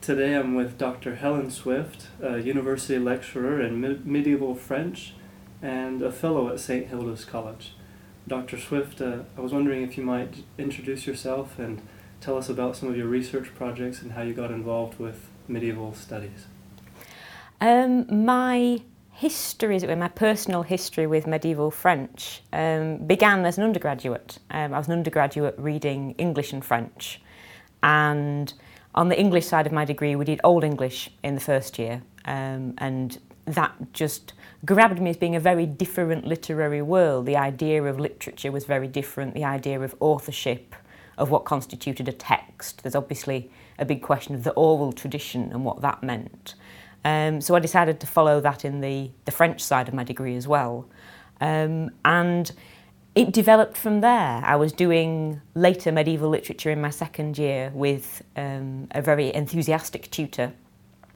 Today I'm with Dr. Helen Swift, a university lecturer in me- medieval French and a fellow at St. Hilda's College. Dr. Swift, uh, I was wondering if you might introduce yourself and tell us about some of your research projects and how you got involved with medieval studies. Um, my history, my personal history with medieval French, um, began as an undergraduate. Um, I was an undergraduate reading English and French, and on the English side of my degree, we did Old English in the first year, um, and that just grabbed me as being a very different literary world. The idea of literature was very different, the idea of authorship, of what constituted a text. There's obviously a big question of the oral tradition and what that meant. Um, so I decided to follow that in the, the French side of my degree as well. Um, and it developed from there. I was doing later medieval literature in my second year with um, a very enthusiastic tutor,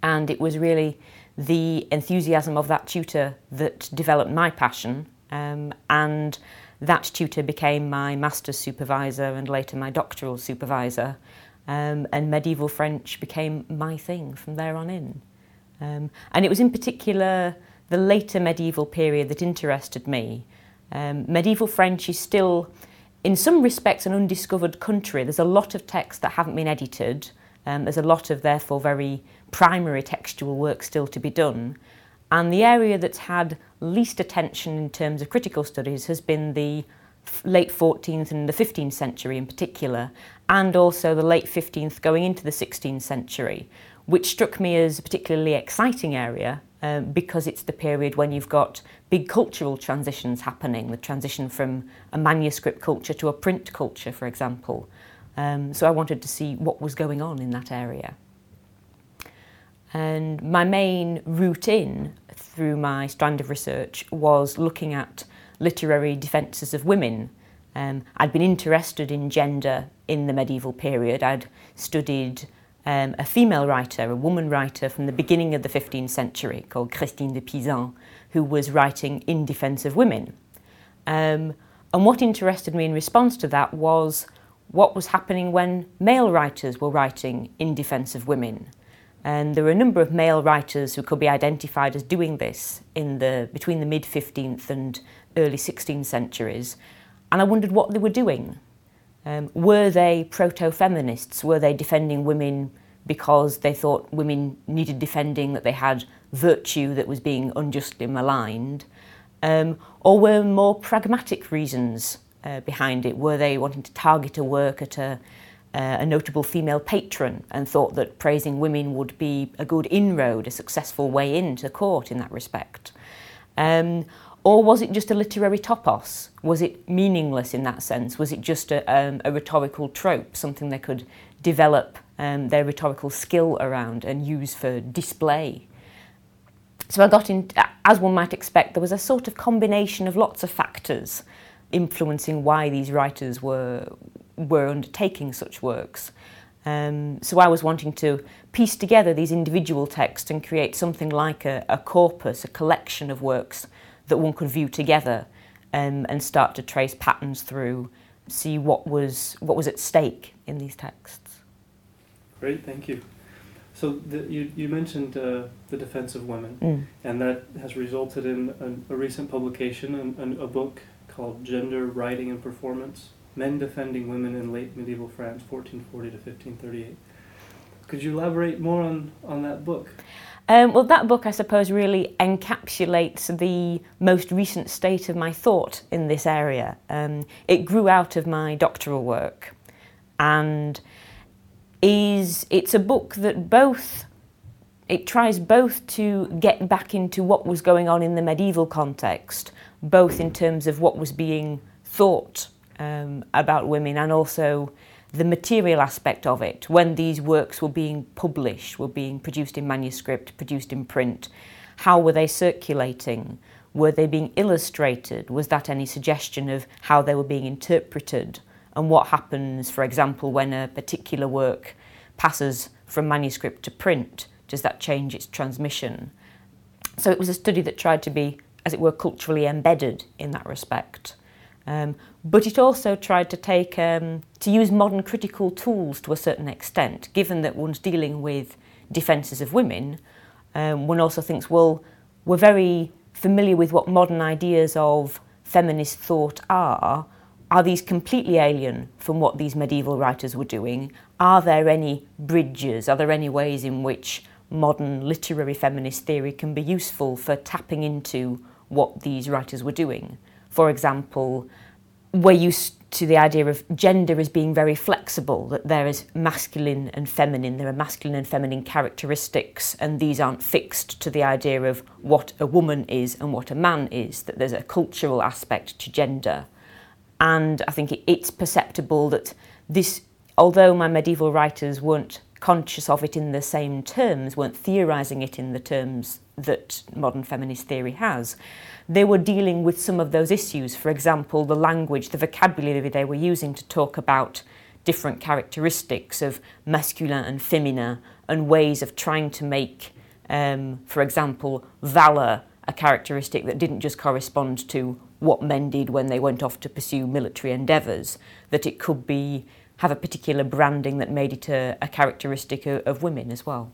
and it was really the enthusiasm of that tutor that developed my passion. Um, and that tutor became my master's supervisor and later my doctoral supervisor. Um, and medieval French became my thing from there on in. Um, and it was in particular the later medieval period that interested me. Um, medieval French is still, in some respects, an undiscovered country. There's a lot of texts that haven't been edited. Um, there's a lot of, therefore, very primary textual work still to be done. And the area that's had least attention in terms of critical studies has been the late 14th and the 15th century in particular, and also the late 15th going into the 16th century, which struck me as a particularly exciting area um, because it's the period when you've got big cultural transitions happening, the transition from a manuscript culture to a print culture, for example. Um, so I wanted to see what was going on in that area. And my main route in through my strand of research was looking at literary defences of women. Um, I'd been interested in gender in the medieval period. I'd studied um, a female writer, a woman writer from the beginning of the 15th century called Christine de Pisan, who was writing in defence of women. Um, and what interested me in response to that was what was happening when male writers were writing in defence of women. And there were a number of male writers who could be identified as doing this in the, between the mid 15th and early 16th centuries. And I wondered what they were doing. Um, were they proto feminists? Were they defending women because they thought women needed defending, that they had virtue that was being unjustly maligned? Um, or were more pragmatic reasons uh, behind it? Were they wanting to target a work at a, uh, a notable female patron and thought that praising women would be a good inroad, a successful way into court in that respect? Um, or was it just a literary topos? Was it meaningless in that sense? Was it just a, um, a rhetorical trope, something they could develop um, their rhetorical skill around and use for display? So I got in, as one might expect, there was a sort of combination of lots of factors influencing why these writers were, were undertaking such works. Um, so I was wanting to piece together these individual texts and create something like a, a corpus, a collection of works that one could view together um, and start to trace patterns through, see what was, what was at stake in these texts. Great, thank you. So the, you, you mentioned uh, the defense of women, Mm. and that has resulted in a, a recent publication, and a book called Gender, Writing, and Performance Men Defending Women in Late Medieval France, 1440 to 1538. Could you elaborate more on, on that book? Um, well, that book, I suppose, really encapsulates the most recent state of my thought in this area. Um, it grew out of my doctoral work, and is it's a book that both it tries both to get back into what was going on in the medieval context, both in terms of what was being thought um, about women and also the material aspect of it. When these works were being published, were being produced in manuscript, produced in print, how were they circulating? Were they being illustrated? Was that any suggestion of how they were being interpreted? And what happens, for example, when a particular work passes from manuscript to print? Does that change its transmission? So it was a study that tried to be, as it were, culturally embedded in that respect. Um, but it also tried to take um, to use modern critical tools to a certain extent, given that one's dealing with defences of women, um, one also thinks, well, we're very familiar with what modern ideas of feminist thought are. Are these completely alien from what these medieval writers were doing? Are there any bridges? Are there any ways in which modern literary feminist theory can be useful for tapping into what these writers were doing? For example, we're used to the idea of gender as being very flexible, that there is masculine and feminine, there are masculine and feminine characteristics, and these aren't fixed to the idea of what a woman is and what a man is, that there's a cultural aspect to gender. And I think it's perceptible that this, although my medieval writers weren't conscious of it in the same terms, weren't theorising it in the terms that modern feminist theory has, they were dealing with some of those issues. For example, the language, the vocabulary they were using to talk about different characteristics of masculine and feminine and ways of trying to make, um, for example, valour a characteristic that didn't just correspond to what men did when they went off to pursue military endeavours, that it could be have a particular branding that made it a, a characteristic of, of women as well.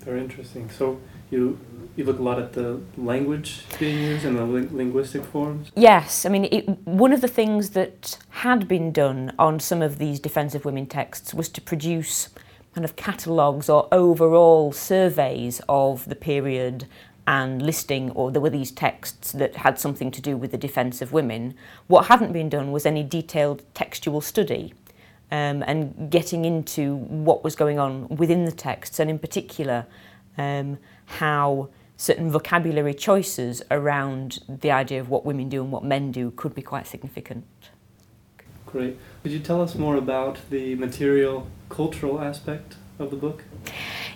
Very interesting. So you you look a lot at the language being used and the li- linguistic forms. Yes, I mean it, one of the things that had been done on some of these defensive women texts was to produce kind of catalogues or overall surveys of the period and listing or there were these texts that had something to do with the defence of women. What hadn't been done was any detailed textual study um, and getting into what was going on within the texts and in particular um, how certain vocabulary choices around the idea of what women do and what men do could be quite significant. Great. Could you tell us more about the material cultural aspect of the book?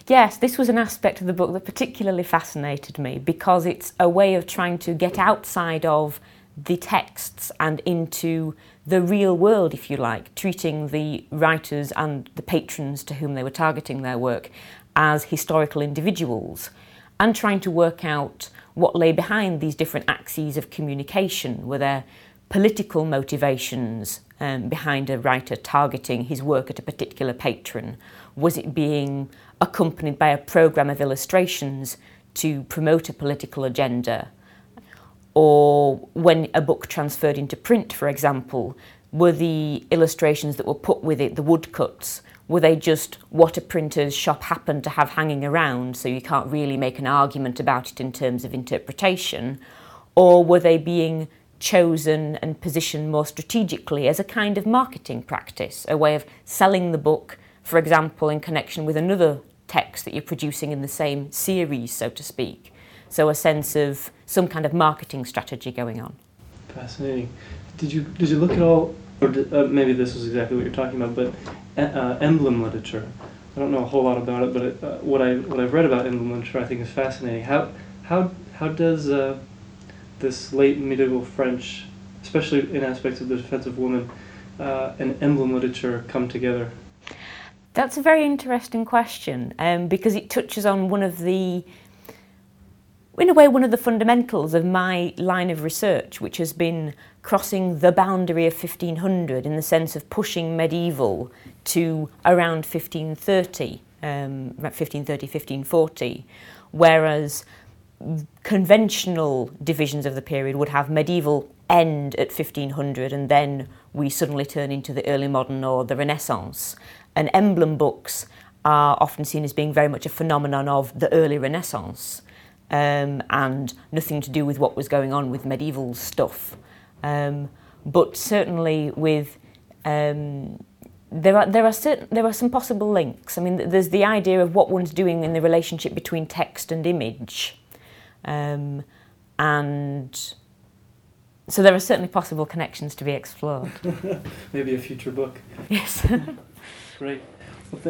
Yes, this was an aspect of the book that particularly fascinated me because it's a way of trying to get outside of the texts and into the real world, if you like, treating the writers and the patrons to whom they were targeting their work as historical individuals and trying to work out what lay behind these different axes of communication. Were there political motivations um, behind a writer targeting his work at a particular patron? Was it being accompanied by a programme of illustrations to promote a political agenda. Or when a book transferred into print, for example, were the illustrations that were put with it, the woodcuts, were they just what a printer's shop happened to have hanging around, so you can't really make an argument about it in terms of interpretation? Or were they being chosen and positioned more strategically as a kind of marketing practice, a way of selling the book, for example, in connection with another text that you're producing in the same series, so to speak. So a sense of some kind of marketing strategy going on. Fascinating. Did you did you look at all, or did, uh, maybe this is exactly what you're talking about, but uh, emblem literature? I don't know a whole lot about it, but it, uh, what I what I've read about emblem literature I think is fascinating. How how how does uh, this late medieval French, especially in aspects of the defense of women, uh, and emblem literature come together? That's a very interesting question um, because it touches on one of the, in a way, one of the fundamentals of my line of research, which has been crossing the boundary of 1500 in the sense of pushing medieval to around 1530, um, 1530, 1540, whereas conventional divisions of the period would have medieval end at 1500 and then we suddenly turn into the early modern or the Renaissance. And emblem books are often seen as being very much a phenomenon of the early Renaissance um, and nothing to do with what was going on with medieval stuff. Um, but certainly with um, there are there are certain there are some possible links. I mean, there's the idea of what one's doing in the relationship between text and image, um, and so there are certainly possible connections to be explored. Maybe a future book. Yes. Great.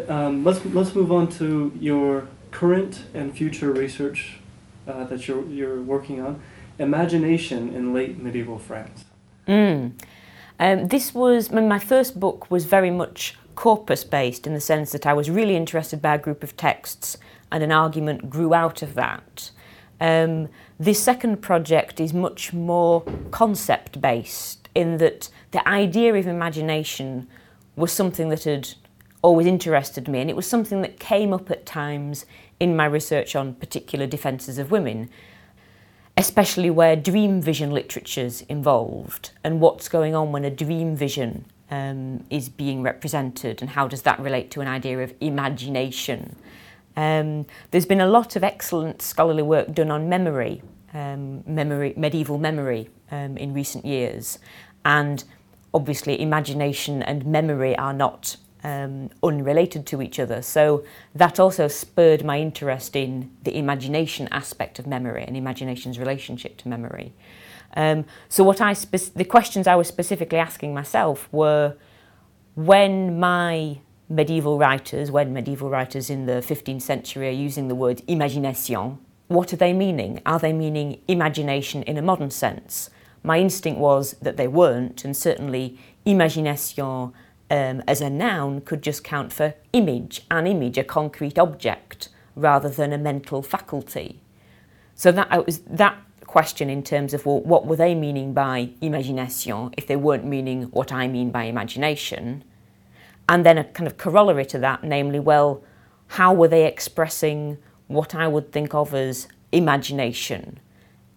Um, let's let's move on to your current and future research uh, that you're you're working on. Imagination in late medieval France. Mm. Um, this was my first book was very much corpus based in the sense that I was really interested by a group of texts and an argument grew out of that. Um, this second project is much more concept based in that the idea of imagination was something that had always interested me, and it was something that came up at times in my research on particular defences of women, especially where dream vision literature's involved and what's going on when a dream vision um, is being represented and how does that relate to an idea of imagination. Um, there's been a lot of excellent scholarly work done on memory, um, memory medieval memory um, in recent years, and obviously imagination and memory are not um, unrelated to each other. So that also spurred my interest in the imagination aspect of memory and imagination's relationship to memory. Um, so what I spe- the questions I was specifically asking myself were when my medieval writers, when medieval writers in the 15th century are using the word imagination, what are they meaning? Are they meaning imagination in a modern sense? My instinct was that they weren't, and certainly imagination um, as a noun could just count for image, an image, a concrete object, rather than a mental faculty. So that was that question in terms of well, what were they meaning by imagination if they weren't meaning what I mean by imagination, and then a kind of corollary to that, namely, well, how were they expressing what I would think of as imagination?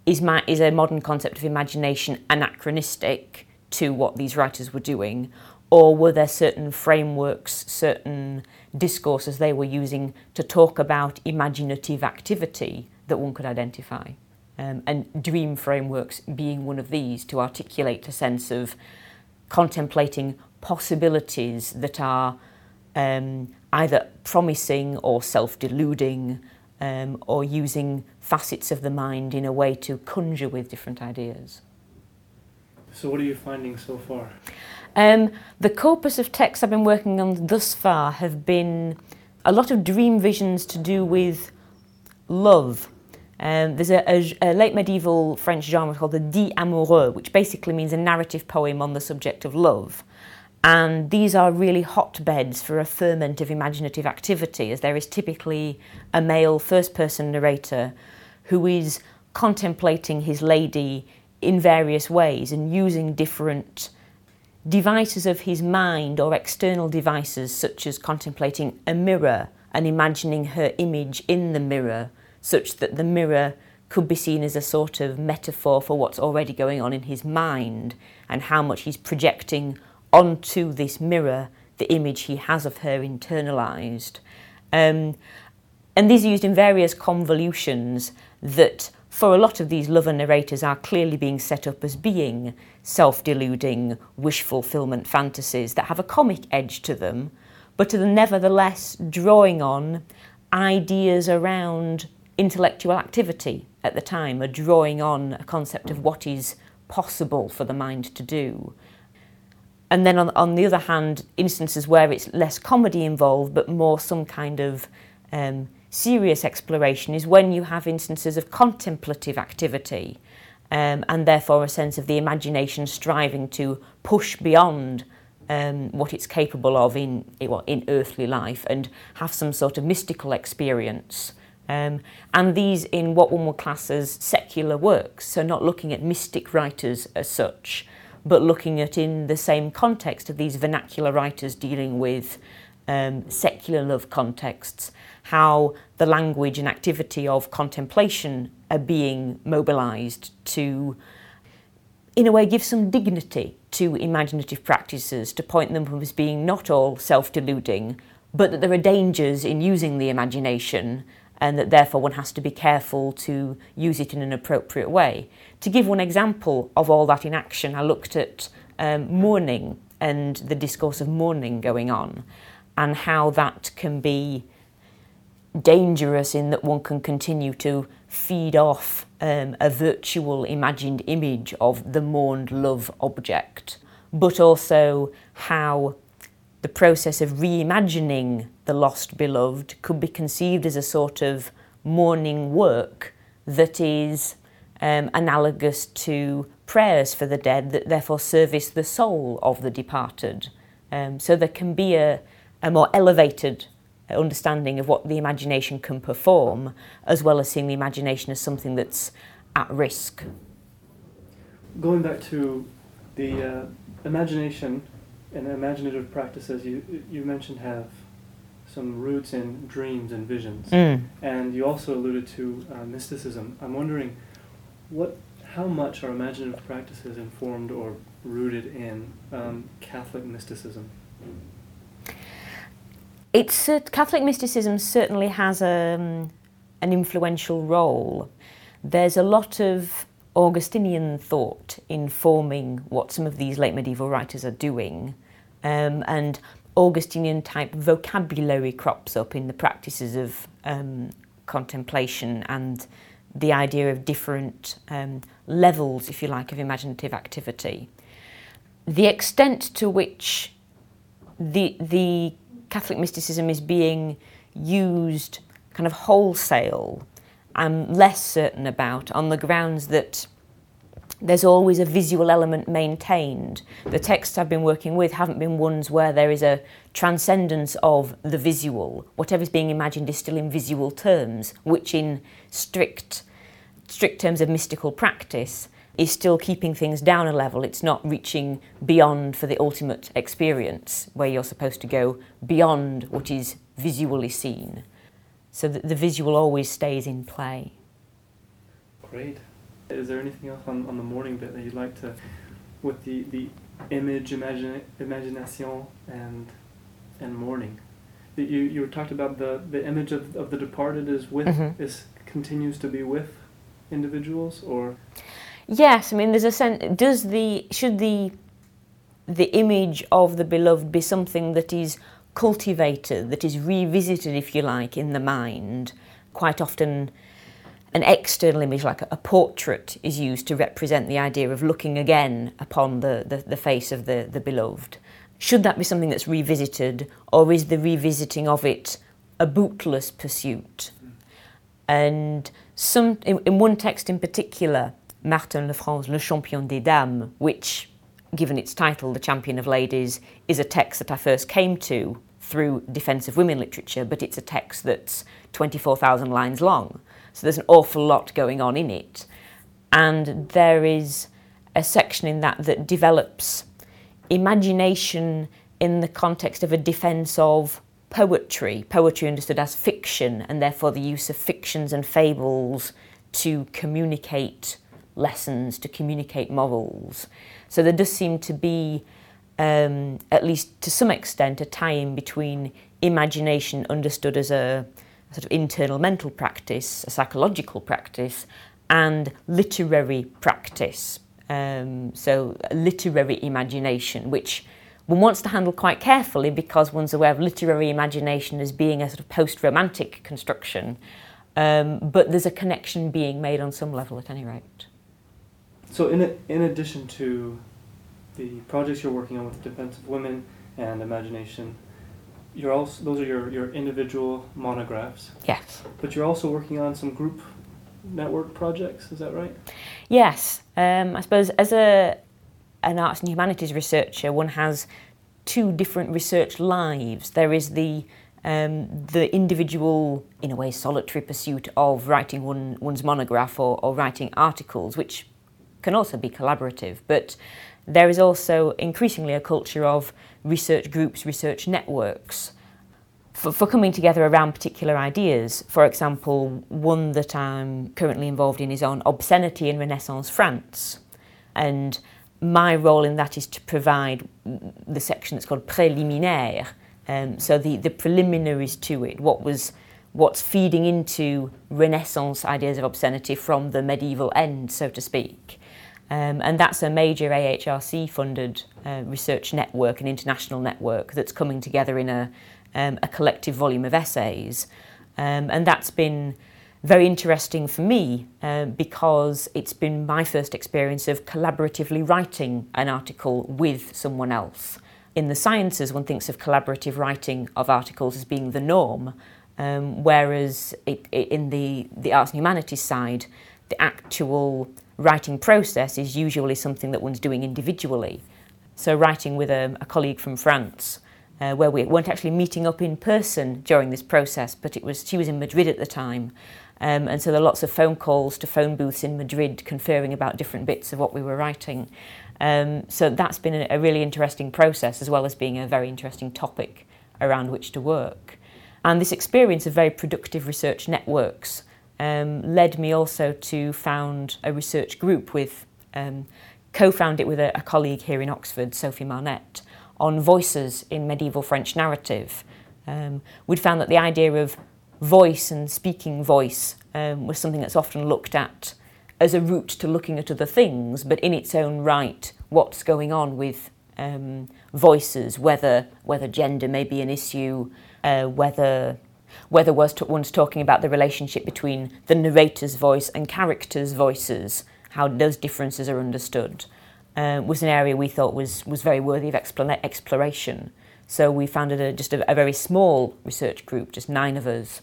Is, my, is a modern concept of imagination anachronistic to what these writers were doing, or were there certain frameworks, certain discourses they were using to talk about imaginative activity that one could identify? Um, and dream frameworks being one of these to articulate a sense of contemplating possibilities that are um, either promising or self deluding um, or using facets of the mind in a way to conjure with different ideas. So, what are you finding so far? Um, the corpus of texts I've been working on thus far have been a lot of dream visions to do with love. Um, there's a, a, a, late medieval French genre called the Dit amoureux, which basically means a narrative poem on the subject of love. And these are really hotbeds for a ferment of imaginative activity, as there is typically a male first person narrator who is contemplating his lady in various ways and using different devices of his mind or external devices, such as contemplating a mirror and imagining her image in the mirror, such that the mirror could be seen as a sort of metaphor for what's already going on in his mind and how much he's projecting onto this mirror the image he has of her internalized. Um, and these are used in various convolutions that for a lot of these lover narrators are clearly being set up as being self-deluding wish fulfillment fantasies that have a comic edge to them but are nevertheless drawing on ideas around intellectual activity at the time are drawing on a concept of what is possible for the mind to do. And then on, on the other hand instances where it's less comedy involved but more some kind of um, serious exploration is when you have instances of contemplative activity um, and therefore a sense of the imagination striving to push beyond um, what it's capable of in, well, in earthly life and have some sort of mystical experience. Um, and these in what one would class as secular works, so not looking at mystic writers as such, but looking at in the same context of these vernacular writers dealing with um, secular love contexts, how the language and activity of contemplation are being mobilized to, in a way, give some dignity to imaginative practices, to point them as being not all self deluding, but that there are dangers in using the imagination and that therefore one has to be careful to use it in an appropriate way. To give one example of all that in action, I looked at um, mourning and the discourse of mourning going on and how that can be dangerous in that one can continue to feed off um, a virtual imagined image of the mourned love object, but also how the process of reimagining the lost beloved could be conceived as a sort of mourning work that is um, analogous to prayers for the dead that therefore service the soul of the departed. Um, so there can be a, a more elevated understanding of what the imagination can perform, as well as seeing the imagination as something that's at risk. Going back to the uh, imagination and imaginative practices you you mentioned have some roots in dreams and visions, Mm. and you also alluded to uh, mysticism. I'm wondering what how much are imaginative practices informed or rooted in um, Catholic mysticism? It's uh, Catholic mysticism certainly has um, an influential role. There's a lot of Augustinian thought informing what some of these late medieval writers are doing, um, and Augustinian type vocabulary crops up in the practices of um, contemplation and the idea of different um, levels, if you like, of imaginative activity. The extent to which the, the Catholic mysticism is being used kind of wholesale, I'm less certain about on the grounds that there's always a visual element maintained. The texts I've been working with haven't been ones where there is a transcendence of the visual. Whatever's being imagined is still in visual terms, which in strict strict terms of mystical practice is still keeping things down a level. It's not reaching beyond for the ultimate experience, where you're supposed to go beyond what is visually seen. So that the visual always stays in play. Great. Is there anything else on, on the mourning bit that you'd like to, with the, the image, imagine, imagination, and and mourning? That you you talked about the, the image of, of the departed is with Mhm. is continues to be with individuals or Yes, I mean, there's a sense. Does the should the the image of the beloved be something that is cultivated, that is revisited, if you like, in the mind? Quite often, an external image, like a, portrait, is used to represent the idea of looking again upon the, the, the face of the, the beloved. Should that be something that's revisited, or is the revisiting of it a bootless pursuit? And some, in, in one text in particular, Martin Lefranc, Le Champion des Dames, which, given its title, The Champion of Ladies, is a text that I first came to through Defence of Women literature, but it's a text that's 24,000 lines long. So there's an awful lot going on in it. And there is a section in that that develops imagination in the context of a defence of poetry, poetry understood as fiction, and therefore the use of fictions and fables to communicate lessons, to communicate morals. So there does seem to be, um, at least to some extent, a tie in between imagination understood as a, a sort of internal mental practice, a psychological practice, and literary practice. Um, so, literary imagination, which one wants to handle quite carefully because one's aware of literary imagination as being a sort of post romantic construction. Um, but there's a connection being made on some level at any rate. So, in, a, in addition to the projects you're working on with the Defense of Women and Imagination, you're also those are your, your individual monographs, Yes. but you're also working on some group network projects. Is that right? Yes. Um, I suppose as a an arts and humanities researcher, one has two different research lives. There is the um, the individual, in a way, solitary pursuit of writing one, one's monograph or, or writing articles, which can also be collaborative. But there is also increasingly a culture of research groups, research networks for, for coming together around particular ideas. For example, one that I'm currently involved in is on obscenity in Renaissance France. And my role in that is to provide the section that's called préliminaire, um, so the, the preliminaries to it, what was what's feeding into Renaissance ideas of obscenity from the medieval end, so to speak. Um, and that's a major AHRC funded uh, research network, an international network that's coming together in a, um, a collective volume of essays. Um, and that's been very interesting for me uh, because it's been my first experience of collaboratively writing an article with someone else. In the sciences, one thinks of collaborative writing of articles as being the norm, um, whereas it, it, in the, the arts and humanities side, the actual writing process is usually something that one's doing individually. So, writing with a, a colleague from France, uh, where we weren't actually meeting up in person during this process, but it was she was in Madrid at the time, Um, and so there are lots of phone calls to phone booths in Madrid conferring about different bits of what we were writing. Um, so that's been a, a really interesting process as well as being a very interesting topic around which to work. And this experience of very productive research networks um, led me also to found a research group with, um, co-found it with a, a colleague here in Oxford, Sophie Marnette, on voices in medieval French narrative. Um, we'd found that the idea of voice and speaking voice um, was something that's often looked at as a route to looking at other things, but in its own right, what's going on with um, voices, whether whether gender may be an issue, uh, whether whether one's talking about the relationship between the narrator's voice and characters' voices, how those differences are understood, uh, was an area we thought was was very worthy of exploration. So we founded a, just a, a very small research group, just nine of us,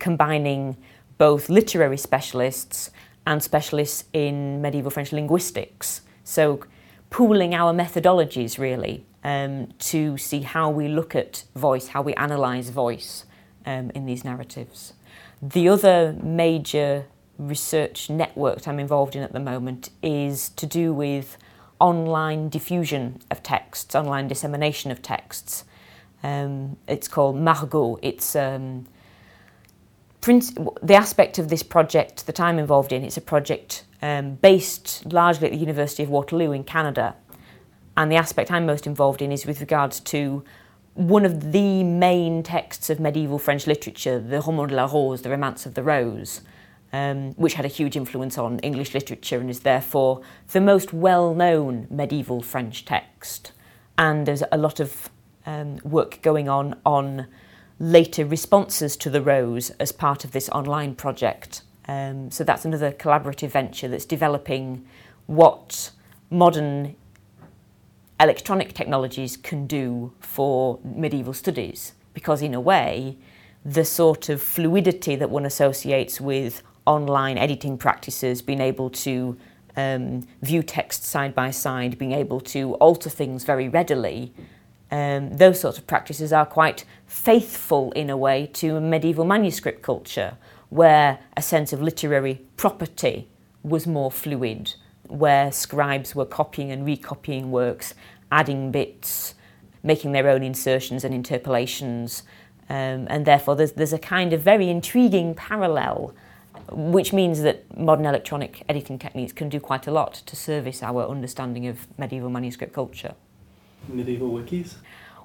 combining both literary specialists and specialists in medieval French linguistics. So pooling our methodologies really um, to see how we look at voice, how we analyse voice um, in these narratives. The other major research network that I'm involved in at the moment is to do with online diffusion of texts, online dissemination of texts. Um, it's called Margot. It's um, the aspect of this project that I'm involved in. It's a project um, based largely at the University of Waterloo in Canada, and the aspect I'm most involved in is with regards to one of the main texts of medieval French literature, the Roman de la Rose, the Romance of the Rose um, which had a huge influence on English literature and is therefore the most well known medieval French text. And there's a lot of um, work going on on later responses to the Rose as part of this online project. Um, so that's another collaborative venture that's developing what modern electronic technologies can do for medieval studies. Because, in a way, the sort of fluidity that one associates with online editing practices, being able to um, view text side by side, being able to alter things very readily, um, those sorts of practices are quite faithful in a way to medieval manuscript culture, where a sense of literary property was more fluid, where scribes were copying and recopying works, adding bits, making their own insertions and interpolations. Um, and therefore, there's, there's a kind of very intriguing parallel which means that modern electronic editing techniques can do quite a lot to service our understanding of medieval manuscript culture. Medieval wikis?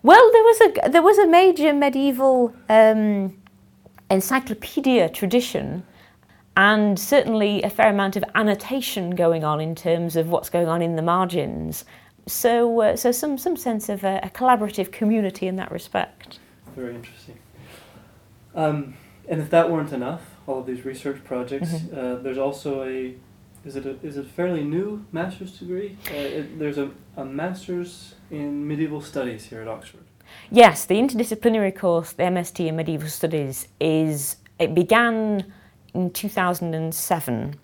Well, there was a there was a major medieval um, encyclopedia tradition, and certainly a fair amount of annotation going on in terms of what's going on in the margins. So, uh, so some some sense of a, a, collaborative community in that respect. Very interesting. Um, and if that weren't enough, all of these research projects. Mm-hmm. Uh, there's also a is it a is it a fairly new master's degree? Uh, it, there's a, a master's in medieval studies here at Oxford. Yes, the interdisciplinary course, the MST in medieval studies, is it began in 2007.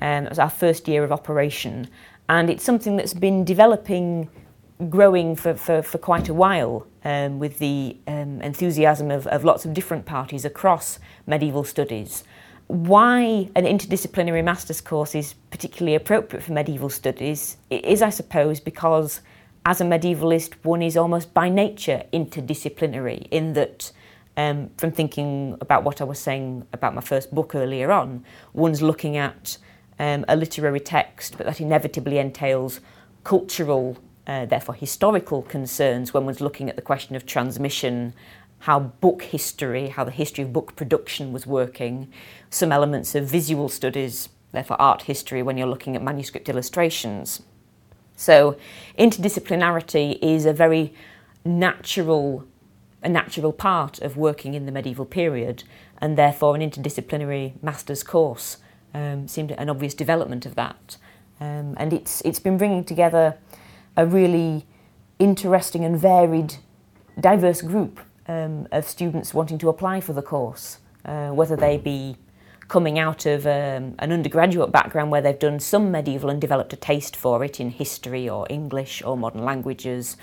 Um, it was our first year of operation, and it's something that's been developing, growing for, for, for quite a while um, with the um, enthusiasm of, of lots of different parties across medieval studies. Why an interdisciplinary master's course is particularly appropriate for medieval studies is, I suppose, because as a medievalist, one is almost by nature interdisciplinary in that. Um, from thinking about what I was saying about my first book earlier on, one's looking at um, a literary text, but that inevitably entails cultural uh, therefore historical concerns when one's looking at the question of transmission, how book history, how the history of book production was working, some elements of visual studies, therefore art history when you're looking at manuscript illustrations. So interdisciplinarity is a very natural a natural part of working in the medieval period and therefore an interdisciplinary master's course um, seemed an obvious development of that. Um, and it's, it's been bringing together a really interesting and varied, diverse group um, of students wanting to apply for the course, uh, whether they be coming out of um, an undergraduate background where they've done some medieval and developed a taste for it in history or English or modern languages,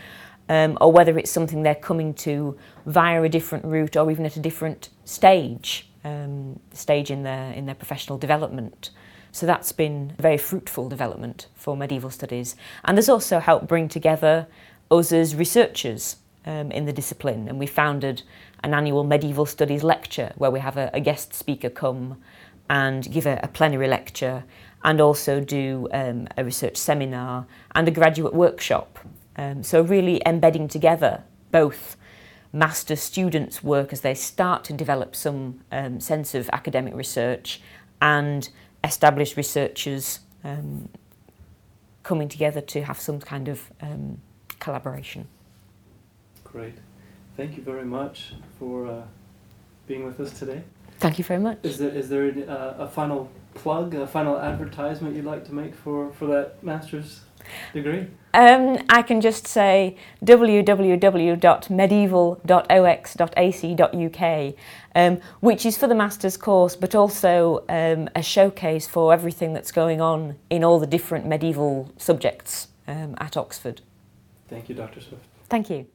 um, or whether it's something they're coming to via a different route or even at a different stage um, stage in their, in their professional development. So that's been a very fruitful development for medieval studies. And there's also helped bring together us as researchers um, in the discipline. And we founded an annual medieval studies lecture where we have a, a guest speaker come and give a, a plenary lecture and also do um, a research seminar and a graduate workshop. Um, so really embedding together both master students' work as they start to develop some um, sense of academic research and established researchers um, coming together to have some kind of um, collaboration. Great. Thank you very much for uh, being with us today. Thank you very much. Is there, is there uh, a final plug, a final advertisement you'd like to make for, for that master's degree? Um, I can just say www.medieval.ox.ac.uk, um, which is for the master's course, but also um, a showcase for everything that's going on in all the different medieval subjects um, at Oxford. Thank you, Dr. Swift. Thank you.